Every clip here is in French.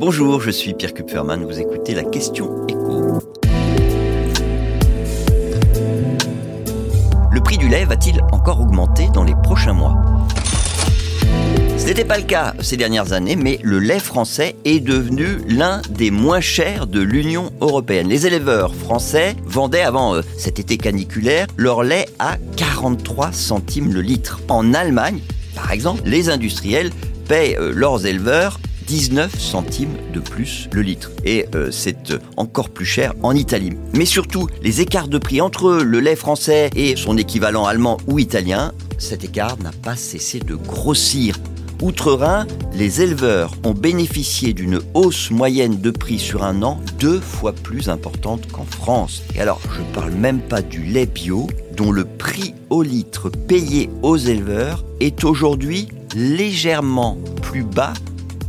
Bonjour, je suis Pierre Kupferman, vous écoutez la question écho. Le prix du lait va-t-il encore augmenter dans les prochains mois? Ce n'était pas le cas ces dernières années, mais le lait français est devenu l'un des moins chers de l'Union européenne. Les éleveurs français vendaient avant euh, cet été caniculaire leur lait à 43 centimes le litre. En Allemagne, par exemple, les industriels paient euh, leurs éleveurs 19 centimes de plus le litre. Et euh, c'est encore plus cher en Italie. Mais surtout, les écarts de prix entre le lait français et son équivalent allemand ou italien, cet écart n'a pas cessé de grossir. Outre-Rhin, les éleveurs ont bénéficié d'une hausse moyenne de prix sur un an deux fois plus importante qu'en France. Et alors, je ne parle même pas du lait bio, dont le prix au litre payé aux éleveurs est aujourd'hui légèrement plus bas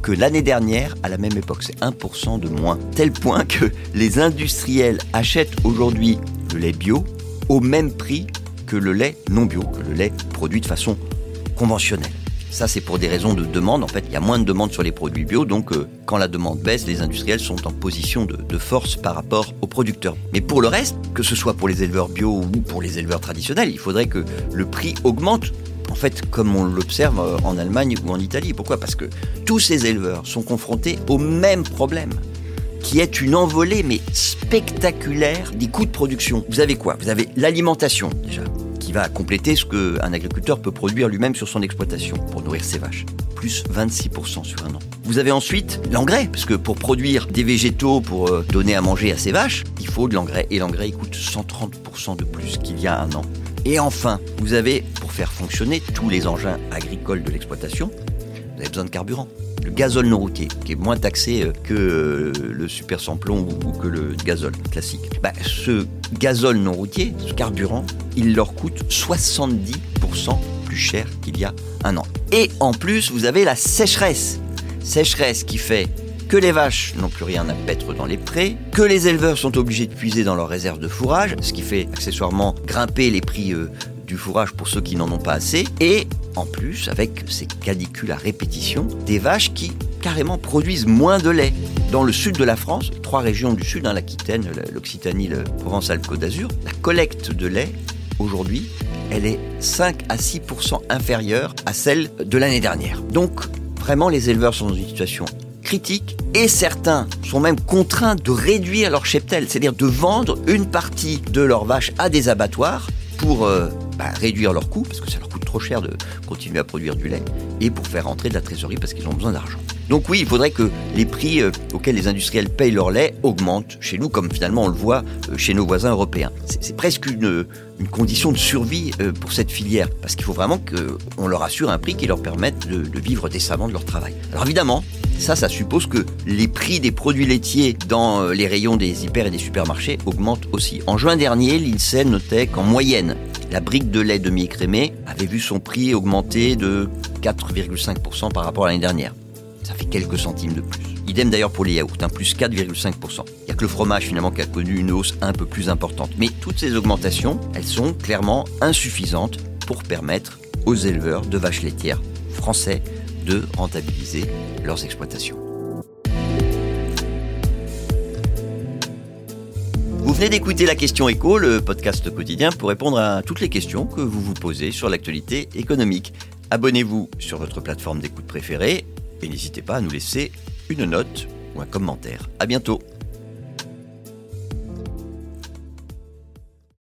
que l'année dernière à la même époque. C'est 1% de moins. Tel point que les industriels achètent aujourd'hui le lait bio au même prix que le lait non bio, que le lait produit de façon conventionnelle. Ça, c'est pour des raisons de demande. En fait, il y a moins de demande sur les produits bio, donc euh, quand la demande baisse, les industriels sont en position de, de, force par rapport aux producteurs. Mais pour le reste, que ce soit pour les éleveurs bio ou pour les éleveurs traditionnels, il faudrait que le prix augmente. Fait, comme on l'observe euh, en Allemagne ou en Italie. Pourquoi? Parce que tous ces éleveurs sont confrontés au même problème qui est une envolée mais spectaculaire des coûts de production. Vous avez quoi? Vous avez l'alimentation déjà qui va compléter ce qu'un agriculteur peut produire lui-même sur son exploitation pour nourrir ses vaches. Plus 26% sur un an. Vous avez ensuite l'engrais, parce que pour produire des végétaux, pour euh, donner à manger à ses vaches, il faut de l'engrais. Et l'engrais, il coûte 130% de plus qu'il y a un an. Et enfin, vous avez, pour faire fonctionner tous les engins agricoles de l'exploitation, vous avez besoin de carburant le gazole non routier, qui est moins taxé euh, que euh, le super samplon ou que le gazole classique. Bah, ce gazole non routier, ce carburant, il leur coûte 70% plus cher qu'il y a un an. Et en plus, vous avez la sécheresse. Sécheresse qui fait que les vaches n'ont plus rien à paître dans les prés, que les éleveurs sont obligés de puiser dans leurs réserves de fourrage, ce qui fait accessoirement grimper les prix euh, du fourrage pour ceux qui n'en ont pas assez, et en plus, avec ces cadicules à répétition, des vaches qui carrément produisent moins de lait. Dans le sud de la France, trois régions du sud, hein, l'Aquitaine, l'Occitanie, le Provence-Alpes-Côte d'Azur, la collecte de lait, aujourd'hui, elle est 5 à 6 inférieure à celle de l'année dernière. Donc, vraiment, les éleveurs sont dans une situation critique et certains sont même contraints de réduire leur cheptel, c'est-à-dire de vendre une partie de leurs vaches à des abattoirs pour euh, bah, réduire leurs coûts, parce que ça leur coûte trop cher de continuer à produire du lait, et pour faire rentrer de la trésorerie parce qu'ils ont besoin d'argent. Donc oui, il faudrait que les prix euh, auxquels les industriels payent leur lait augmentent chez nous, comme finalement on le voit euh, chez nos voisins européens. C'est presque une, une, condition de survie euh, pour cette filière, parce qu'il faut vraiment qu'on leur assure un prix qui leur permette de, de vivre décemment de leur travail. Alors évidemment, ça, ça suppose que les prix des produits laitiers dans les rayons des hyper et des supermarchés augmentent aussi. En juin dernier, l'INSEE notait qu'en moyenne, la brique de lait demi-écrémé avait vu son prix augmenter de 4,5% par rapport à l'année dernière. Ça fait quelques centimes de plus. Idem d'ailleurs pour les yaourts, un plus 4,5%. Il n'y a que le fromage finalement qui a connu une hausse un peu plus importante. Mais toutes ces augmentations, elles sont clairement insuffisantes pour permettre aux éleveurs de vaches laitières français de rentabiliser leurs exploitations. Vous venez d'écouter la question écho, le podcast quotidien pour répondre à toutes les questions que vous vous posez sur l'actualité économique. Abonnez-vous sur votre plateforme d'écoute préférée et n'hésitez pas à nous laisser une note ou un commentaire. À bientôt.